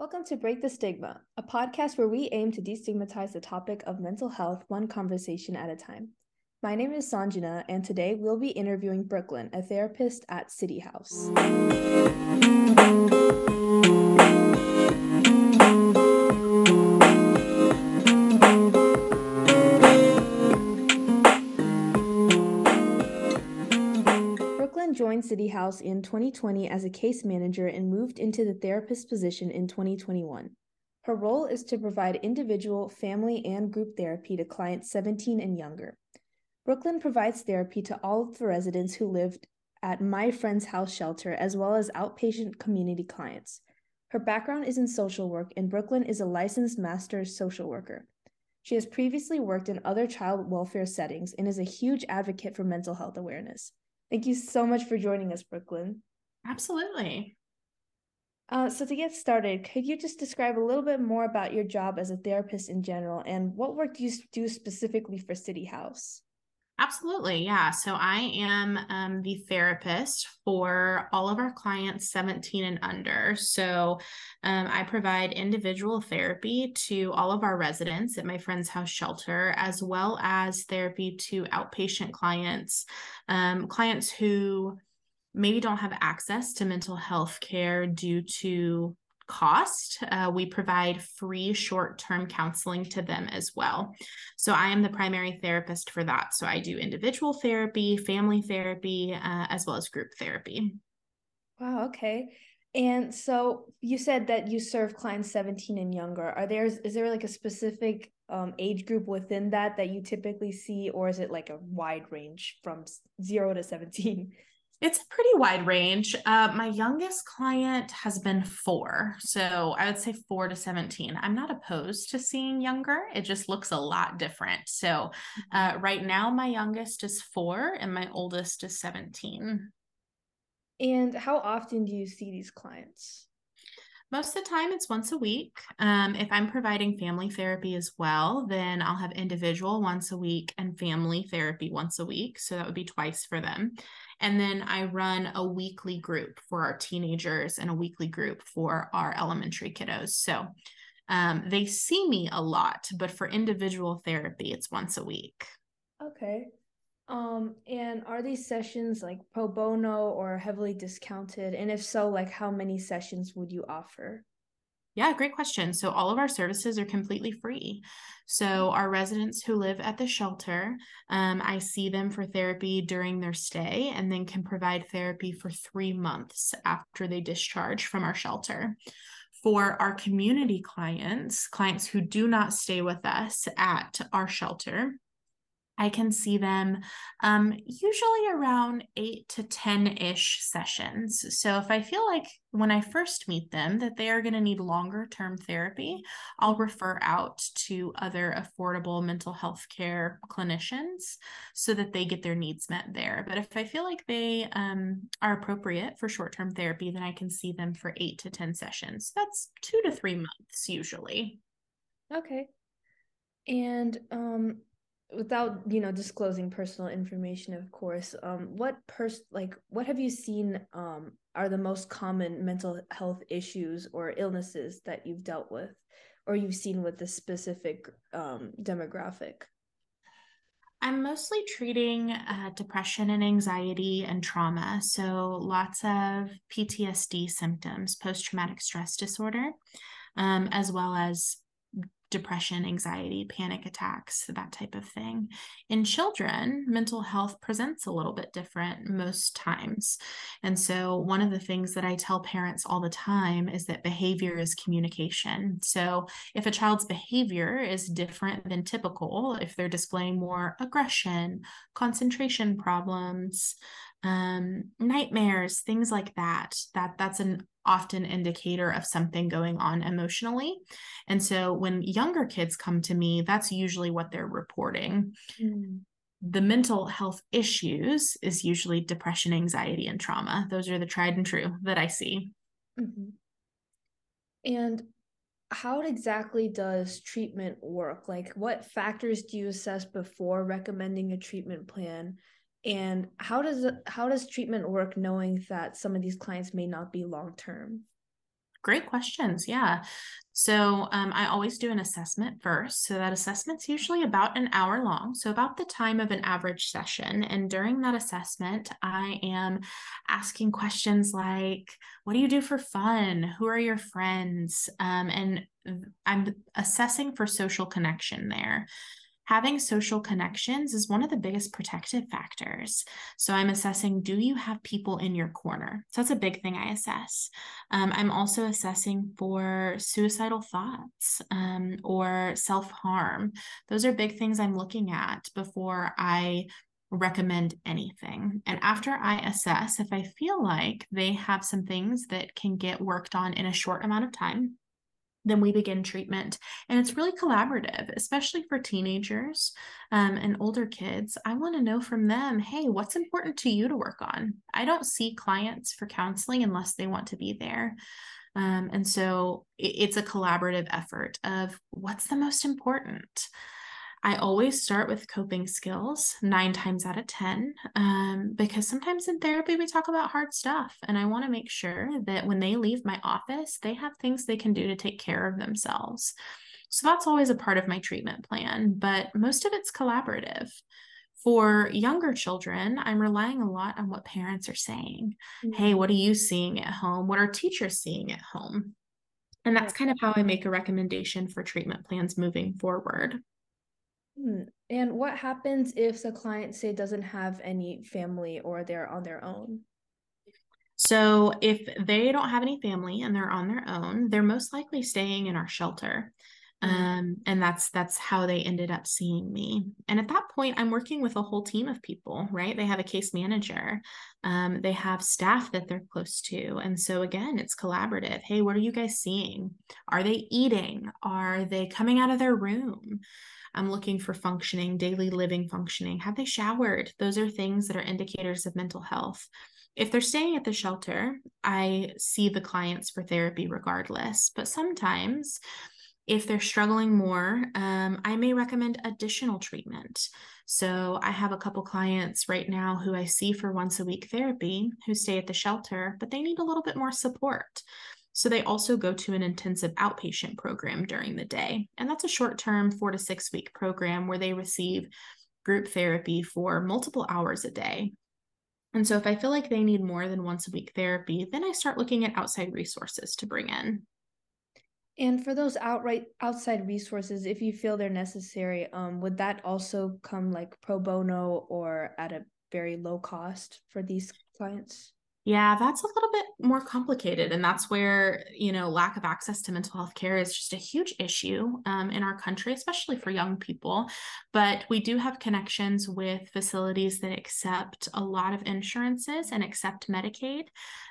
Welcome to Break the Stigma, a podcast where we aim to destigmatize the topic of mental health one conversation at a time. My name is Sanjana, and today we'll be interviewing Brooklyn, a therapist at City House. Joined City House in 2020 as a case manager and moved into the therapist position in 2021. Her role is to provide individual, family, and group therapy to clients 17 and younger. Brooklyn provides therapy to all of the residents who lived at My Friend's House shelter, as well as outpatient community clients. Her background is in social work, and Brooklyn is a licensed master social worker. She has previously worked in other child welfare settings and is a huge advocate for mental health awareness. Thank you so much for joining us, Brooklyn. Absolutely. Uh, so, to get started, could you just describe a little bit more about your job as a therapist in general and what work do you do specifically for City House? Absolutely. Yeah. So I am um, the therapist for all of our clients 17 and under. So um, I provide individual therapy to all of our residents at my friend's house shelter, as well as therapy to outpatient clients, um, clients who maybe don't have access to mental health care due to cost, uh, we provide free short term counseling to them as well. So I am the primary therapist for that. So I do individual therapy, family therapy, uh, as well as group therapy. Wow. Okay. And so you said that you serve clients 17 and younger. Are there is there like a specific um, age group within that that you typically see, or is it like a wide range from zero to 17? It's a pretty wide range. Uh, my youngest client has been four. So I would say four to 17. I'm not opposed to seeing younger. It just looks a lot different. So mm-hmm. uh, right now, my youngest is four and my oldest is 17. And how often do you see these clients? Most of the time, it's once a week. Um, if I'm providing family therapy as well, then I'll have individual once a week and family therapy once a week. So that would be twice for them. And then I run a weekly group for our teenagers and a weekly group for our elementary kiddos. So um, they see me a lot, but for individual therapy, it's once a week. Okay. Um, and are these sessions like pro bono or heavily discounted? And if so, like how many sessions would you offer? Yeah, great question. So, all of our services are completely free. So, our residents who live at the shelter, um, I see them for therapy during their stay and then can provide therapy for three months after they discharge from our shelter. For our community clients, clients who do not stay with us at our shelter, I can see them um, usually around eight to 10 ish sessions. So if I feel like when I first meet them that they are going to need longer term therapy, I'll refer out to other affordable mental health care clinicians so that they get their needs met there. But if I feel like they um, are appropriate for short term therapy, then I can see them for eight to 10 sessions. That's two to three months usually. Okay. And um, without you know disclosing personal information of course um what pers like what have you seen um are the most common mental health issues or illnesses that you've dealt with or you've seen with this specific um demographic I'm mostly treating uh, depression and anxiety and trauma. So, lots of PTSD symptoms, post traumatic stress disorder, um, as well as depression, anxiety, panic attacks, that type of thing. In children, mental health presents a little bit different most times. And so, one of the things that I tell parents all the time is that behavior is communication. So, if a child's behavior is different than typical, if they're displaying more aggression, concentration problems, um, nightmares, things like that, that that's an often indicator of something going on emotionally. And so when younger kids come to me, that's usually what they're reporting. Mm. The mental health issues is usually depression, anxiety, and trauma. Those are the tried and true that I see. Mm-hmm. And how exactly does treatment work? Like, what factors do you assess before recommending a treatment plan? And how does how does treatment work knowing that some of these clients may not be long term Great questions. Yeah. So um, I always do an assessment first. So that assessment's usually about an hour long. So about the time of an average session. And during that assessment, I am asking questions like, what do you do for fun? Who are your friends? Um, and I'm assessing for social connection there having social connections is one of the biggest protective factors. So I'm assessing do you have people in your corner? So that's a big thing I assess. Um, I'm also assessing for suicidal thoughts um, or self harm. Those are big things I'm looking at before I recommend anything. And after I assess, if I feel like they have some things that can get worked on in a short amount of time, then we begin treatment. And it's really collaborative, especially for teenagers um, and older kids. I want to know from them hey, what's important to you to work on? I don't see clients for counseling unless they want to be there. Um, and so it's a collaborative effort of what's the most important. I always start with coping skills nine times out of 10, um, because sometimes in therapy we talk about hard stuff. And I want to make sure that when they leave my office, they have things they can do to take care of themselves. So that's always a part of my treatment plan, but most of it's collaborative. For younger children, I'm relying a lot on what parents are saying. Mm-hmm. Hey, what are you seeing at home? What are teachers seeing at home? And that's kind of how I make a recommendation for treatment plans moving forward. Hmm. And what happens if the client, say, doesn't have any family or they're on their own? So, if they don't have any family and they're on their own, they're most likely staying in our shelter. Mm-hmm. Um, and that's that's how they ended up seeing me. And at that point, I'm working with a whole team of people, right? They have a case manager, um, they have staff that they're close to, and so again, it's collaborative. Hey, what are you guys seeing? Are they eating? Are they coming out of their room? I'm looking for functioning, daily living functioning. Have they showered? Those are things that are indicators of mental health. If they're staying at the shelter, I see the clients for therapy regardless. But sometimes, if they're struggling more, um, I may recommend additional treatment. So I have a couple clients right now who I see for once a week therapy who stay at the shelter, but they need a little bit more support. So they also go to an intensive outpatient program during the day. And that's a short term, four to six week program where they receive group therapy for multiple hours a day. And so if I feel like they need more than once a week therapy, then I start looking at outside resources to bring in. And for those outright outside resources, if you feel they're necessary, um, would that also come like pro bono or at a very low cost for these clients? Yeah, that's a little bit more complicated. And that's where, you know, lack of access to mental health care is just a huge issue um, in our country, especially for young people. But we do have connections with facilities that accept a lot of insurances and accept Medicaid.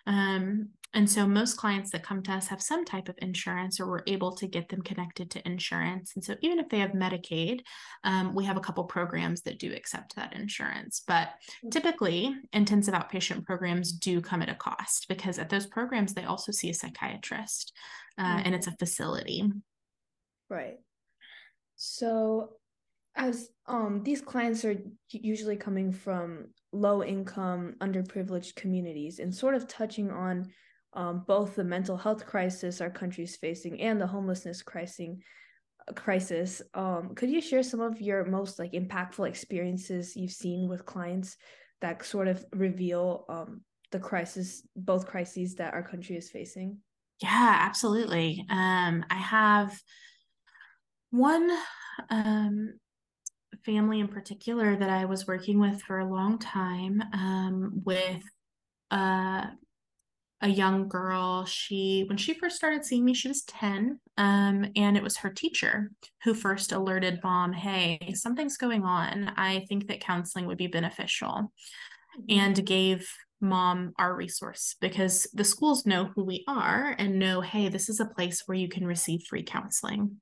Um, and so most clients that come to us have some type of insurance or we're able to get them connected to insurance. And so even if they have Medicaid, um, we have a couple programs that do accept that insurance. But mm. typically, intensive outpatient programs do come at a cost because at those programs, they also see a psychiatrist uh, mm-hmm. and it's a facility. Right. So as um these clients are usually coming from low income underprivileged communities and sort of touching on um, both the mental health crisis our country is facing and the homelessness crisis crisis um, could you share some of your most like impactful experiences you've seen with clients that sort of reveal um, the crisis both crises that our country is facing? Yeah absolutely. Um, i have one um, family in particular that i was working with for a long time um, with uh, a young girl. She, when she first started seeing me, she was 10. Um, and it was her teacher who first alerted mom, hey, something's going on. I think that counseling would be beneficial. And gave mom our resource because the schools know who we are and know, hey, this is a place where you can receive free counseling.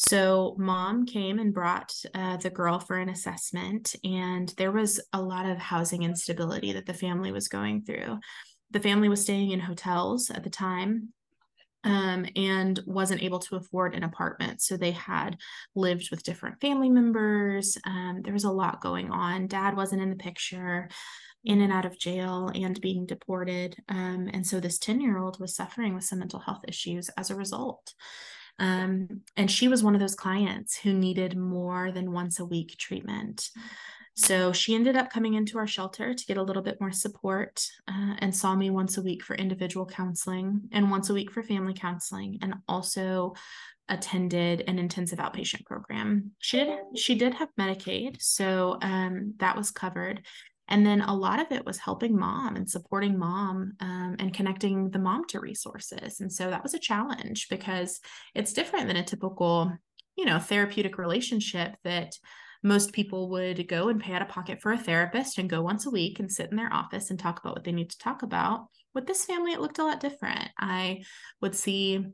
So, mom came and brought uh, the girl for an assessment, and there was a lot of housing instability that the family was going through the family was staying in hotels at the time um, and wasn't able to afford an apartment. So they had lived with different family members. Um, there was a lot going on. Dad wasn't in the picture. in and out of jail and being deported. Um, and so this 10 year old was suffering with some mental health issues as a result. Um, and she was one of those clients who needed more than once a week treatment. So she ended up coming into our shelter to get a little bit more support uh, and saw me once a week for individual counseling and once a week for family counseling and also attended an intensive outpatient program. She did she did have Medicaid, so um, that was covered. And then a lot of it was helping mom and supporting mom um, and connecting the mom to resources. And so that was a challenge because it's different than a typical, you know, therapeutic relationship that most people would go and pay out of pocket for a therapist and go once a week and sit in their office and talk about what they need to talk about. With this family, it looked a lot different. I would see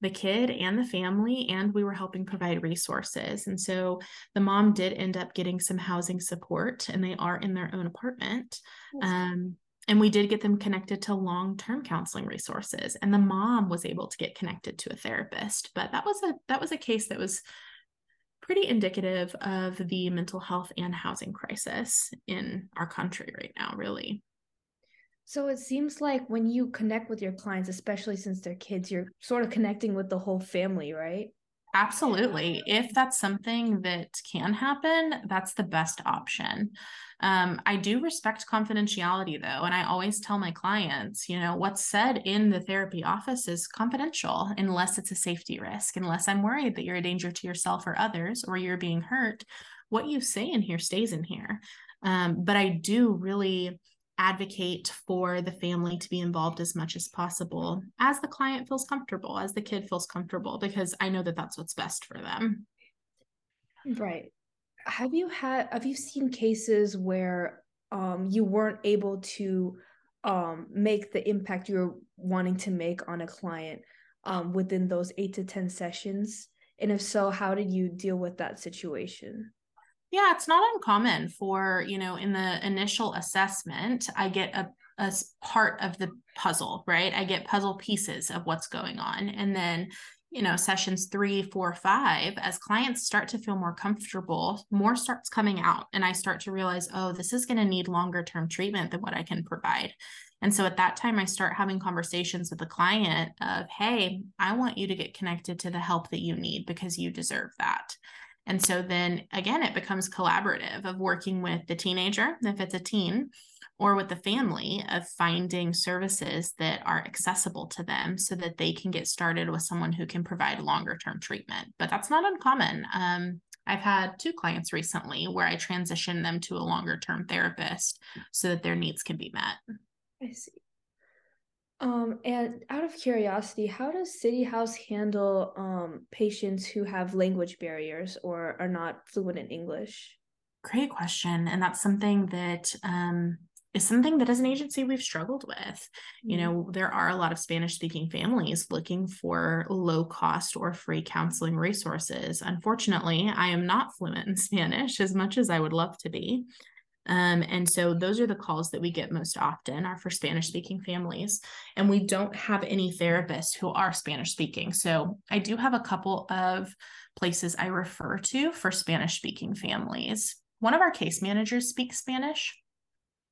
the kid and the family, and we were helping provide resources. And so the mom did end up getting some housing support, and they are in their own apartment. Um, and we did get them connected to long-term counseling resources and the mom was able to get connected to a therapist but that was a that was a case that was pretty indicative of the mental health and housing crisis in our country right now, really. So it seems like when you connect with your clients, especially since they're kids, you're sort of connecting with the whole family, right? Absolutely. If that's something that can happen, that's the best option. Um, I do respect confidentiality though. And I always tell my clients, you know, what's said in the therapy office is confidential unless it's a safety risk, unless I'm worried that you're a danger to yourself or others or you're being hurt. What you say in here stays in here. Um, but I do really advocate for the family to be involved as much as possible as the client feels comfortable, as the kid feels comfortable, because I know that that's what's best for them. Right. Have you had have you seen cases where um you weren't able to um make the impact you're wanting to make on a client um within those 8 to 10 sessions? And if so how did you deal with that situation yeah it's not uncommon for you know in the initial assessment i get a as part of the puzzle, right? I get puzzle pieces of what's going on. And then you know sessions three four five as clients start to feel more comfortable more starts coming out and i start to realize oh this is going to need longer term treatment than what i can provide and so at that time i start having conversations with the client of hey i want you to get connected to the help that you need because you deserve that and so then again it becomes collaborative of working with the teenager if it's a teen or with the family of finding services that are accessible to them so that they can get started with someone who can provide longer term treatment. But that's not uncommon. Um, I've had two clients recently where I transitioned them to a longer term therapist so that their needs can be met. I see. Um, and out of curiosity, how does City House handle um, patients who have language barriers or are not fluent in English? Great question. And that's something that um, is something that as an agency we've struggled with. Mm-hmm. You know, there are a lot of Spanish speaking families looking for low cost or free counseling resources. Unfortunately, I am not fluent in Spanish as much as I would love to be. Um, and so those are the calls that we get most often are for Spanish speaking families. And we don't have any therapists who are Spanish speaking. So I do have a couple of places I refer to for Spanish speaking families. One of our case managers speaks Spanish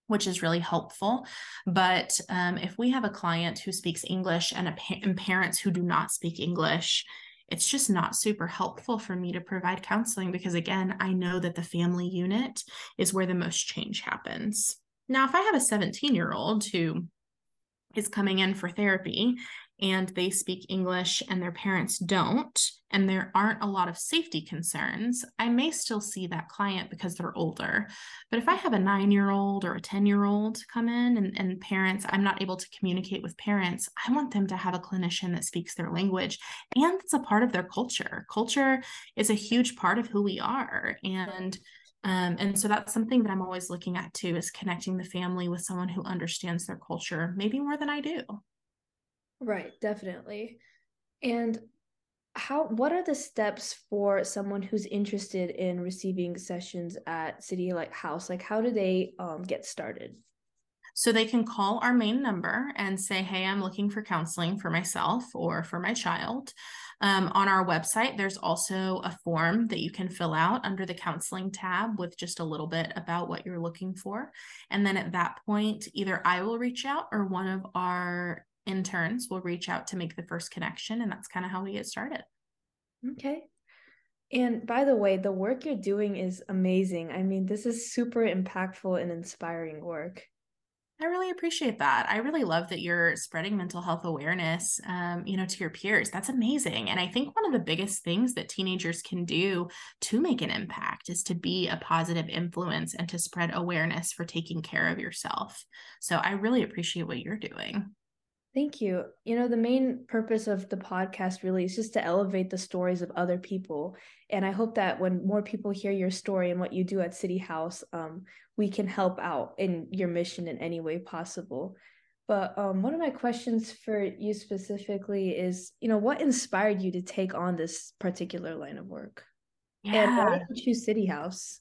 which is really helpful. But um, if we have a client who speaks English and, a, and parents who do not speak English, it's just not super helpful for me to provide counseling because, again, I know that the family unit is where the most change happens. Now, if I have a 17 year old who is coming in for therapy and they speak English and their parents don't, and there aren't a lot of safety concerns, I may still see that client because they're older. But if I have a nine year old or a 10 year old come in and, and parents, I'm not able to communicate with parents, I want them to have a clinician that speaks their language and it's a part of their culture. Culture is a huge part of who we are. And um, and so that's something that I'm always looking at too is connecting the family with someone who understands their culture, maybe more than I do. Right, definitely. And how what are the steps for someone who's interested in receiving sessions at City Like House? Like how do they um get started? So they can call our main number and say, Hey, I'm looking for counseling for myself or for my child. Um, on our website, there's also a form that you can fill out under the counseling tab with just a little bit about what you're looking for. And then at that point, either I will reach out or one of our interns will reach out to make the first connection. And that's kind of how we get started. Okay. And by the way, the work you're doing is amazing. I mean, this is super impactful and inspiring work. I really appreciate that. I really love that you're spreading mental health awareness, um, you know, to your peers. That's amazing. And I think one of the biggest things that teenagers can do to make an impact is to be a positive influence and to spread awareness for taking care of yourself. So I really appreciate what you're doing. Thank you. You know, the main purpose of the podcast really is just to elevate the stories of other people. And I hope that when more people hear your story and what you do at City House, um, we can help out in your mission in any way possible. But um, one of my questions for you specifically is, you know, what inspired you to take on this particular line of work? Yeah. And why did you choose City House?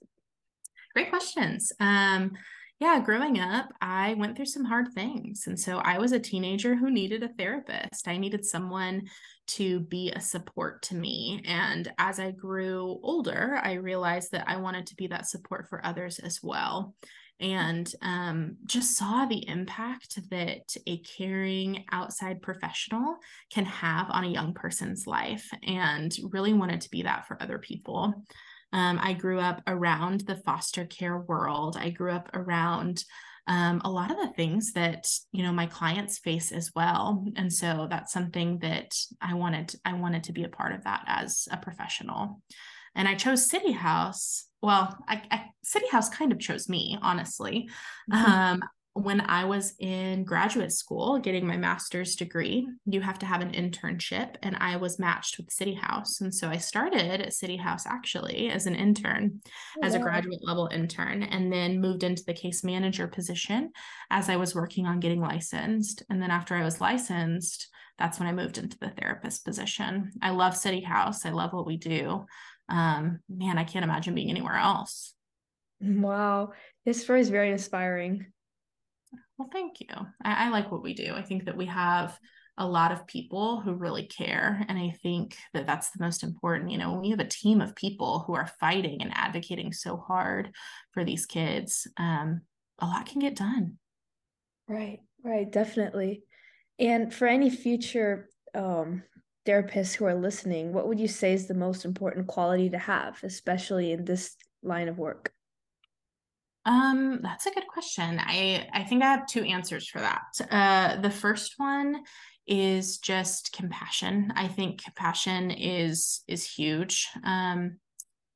Great questions. Um, yeah, growing up, I went through some hard things. And so I was a teenager who needed a therapist. I needed someone to be a support to me. And as I grew older, I realized that I wanted to be that support for others as well. And um, just saw the impact that a caring outside professional can have on a young person's life, and really wanted to be that for other people. Um, I grew up around the foster care world. I grew up around um, a lot of the things that you know my clients face as well, and so that's something that I wanted. I wanted to be a part of that as a professional, and I chose City House. Well, I, I City House kind of chose me, honestly. Mm-hmm. Um, when I was in graduate school getting my master's degree, you have to have an internship, and I was matched with City House. And so I started at City House actually as an intern, oh, as a graduate level intern, and then moved into the case manager position as I was working on getting licensed. And then after I was licensed, that's when I moved into the therapist position. I love City House, I love what we do. Um, man, I can't imagine being anywhere else. Wow. This story is very inspiring. Well, thank you. I, I like what we do. I think that we have a lot of people who really care. And I think that that's the most important. You know, when we have a team of people who are fighting and advocating so hard for these kids, um, a lot can get done. Right, right, definitely. And for any future um, therapists who are listening, what would you say is the most important quality to have, especially in this line of work? Um, that's a good question. I I think I have two answers for that. Uh, the first one is just compassion. I think compassion is is huge. Um,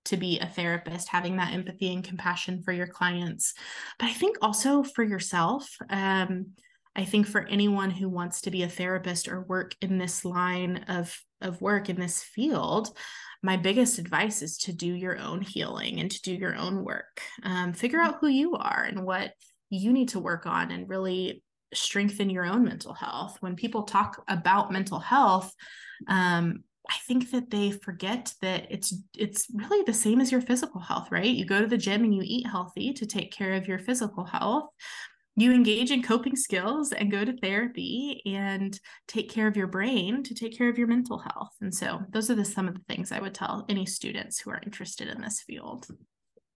to be a therapist, having that empathy and compassion for your clients, but I think also for yourself. Um, I think for anyone who wants to be a therapist or work in this line of of work in this field, my biggest advice is to do your own healing and to do your own work. Um, figure out who you are and what you need to work on and really strengthen your own mental health. When people talk about mental health, um, I think that they forget that it's it's really the same as your physical health, right? You go to the gym and you eat healthy to take care of your physical health, you engage in coping skills and go to therapy and take care of your brain to take care of your mental health. And so those are the some of the things I would tell any students who are interested in this field.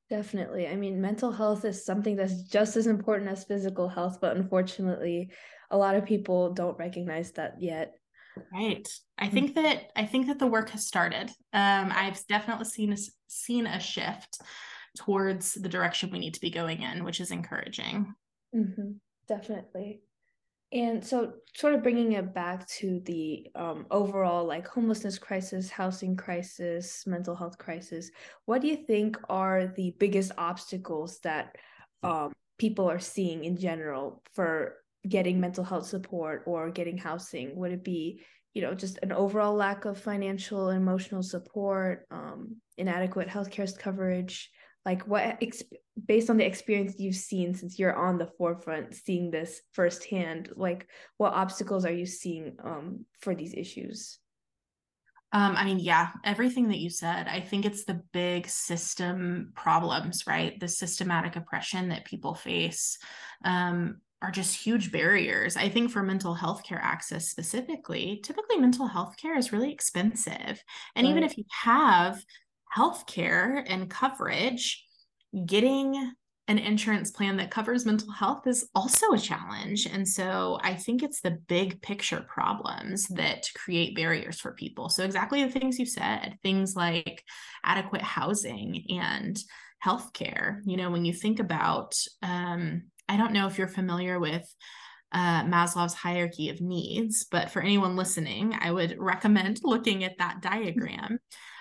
Definitely. I mean, mental health is something that's just as important as physical health, but unfortunately, a lot of people don't recognize that yet. Right. I think that I think that the work has started. Um, I've definitely seen a, seen a shift towards the direction we need to be going in, which is encouraging. Mm-hmm, definitely. And so, sort of bringing it back to the um, overall like homelessness crisis, housing crisis, mental health crisis, what do you think are the biggest obstacles that um, people are seeing in general for getting mental health support or getting housing? Would it be, you know, just an overall lack of financial and emotional support, um, inadequate healthcare coverage? like what based on the experience you've seen since you're on the forefront seeing this firsthand like what obstacles are you seeing um, for these issues um, I mean, yeah, everything that you said, I think it's the big system problems, right? The systematic oppression that people face. Um, are just huge barriers. I think for mental health care access specifically, typically mental health care is really expensive. And right. even if you have health care and coverage, getting an insurance plan that covers mental health is also a challenge. And so I think it's the big picture problems that create barriers for people. So, exactly the things you said, things like adequate housing and healthcare. You know, when you think about um, I don't know if you're familiar with uh, Maslow's hierarchy of needs, but for anyone listening, I would recommend looking at that diagram.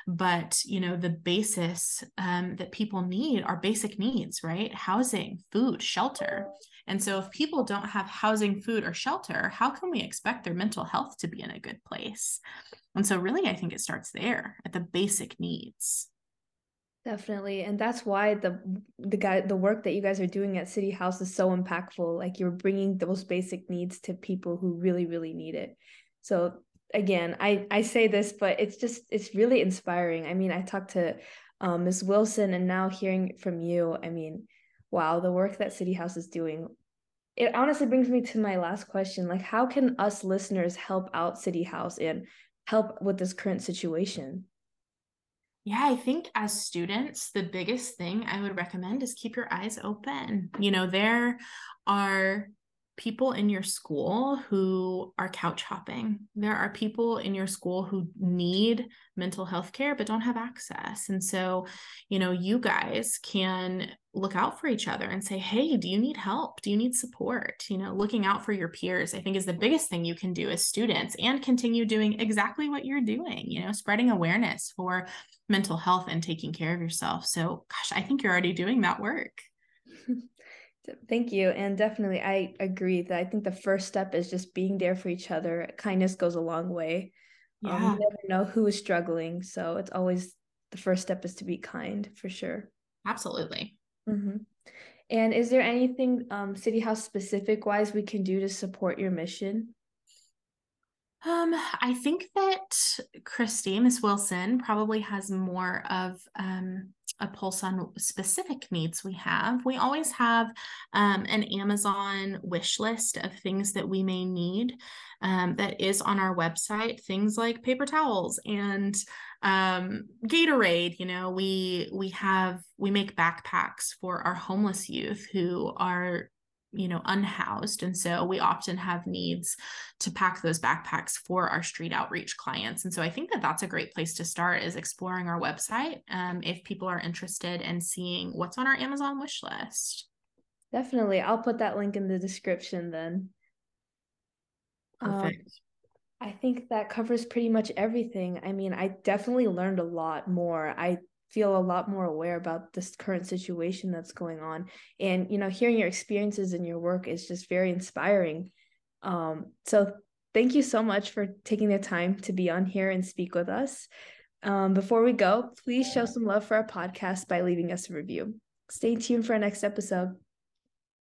But you know, the basis um, that people need are basic needs, right? Housing, food, shelter. And so, if people don't have housing, food, or shelter, how can we expect their mental health to be in a good place? And so, really, I think it starts there at the basic needs. Definitely. And that's why the the guy the work that you guys are doing at City House is so impactful. Like you're bringing those basic needs to people who really really need it. So again, I I say this but it's just it's really inspiring. I mean, I talked to um, Ms. Wilson and now hearing from you, I mean, wow, the work that City House is doing it honestly brings me to my last question like how can us listeners help out City House and help with this current situation? Yeah, I think as students, the biggest thing I would recommend is keep your eyes open. You know, there are people in your school who are couch hopping. There are people in your school who need mental health care but don't have access. And so, you know, you guys can look out for each other and say, hey, do you need help? Do you need support? You know, looking out for your peers, I think, is the biggest thing you can do as students and continue doing exactly what you're doing, you know, spreading awareness for mental health and taking care of yourself. So, gosh, I think you're already doing that work. Thank you. And definitely, I agree that I think the first step is just being there for each other. Kindness goes a long way. Yeah. Um, you never know who is struggling. So it's always the first step is to be kind for sure. Absolutely. Mm-hmm. And is there anything um, City House specific wise we can do to support your mission? Um, I think that Christy, Miss Wilson, probably has more of um, a pulse on specific needs we have. We always have um, an Amazon wish list of things that we may need um, that is on our website. Things like paper towels and um, Gatorade. You know, we we have we make backpacks for our homeless youth who are you know unhoused. And so we often have needs to pack those backpacks for our street outreach clients. And so i think that that's a great place to start is exploring our website um, if people are interested in seeing what's on our amazon wish list. Definitely. I'll put that link in the description then. Um, perfect. Um, i think that covers pretty much everything. I mean i definitely learned a lot more. I feel a lot more aware about this current situation that's going on. And you know hearing your experiences and your work is just very inspiring. Um, so thank you so much for taking the time to be on here and speak with us. Um, before we go please show some love for our podcast by leaving us a review. Stay tuned for our next episode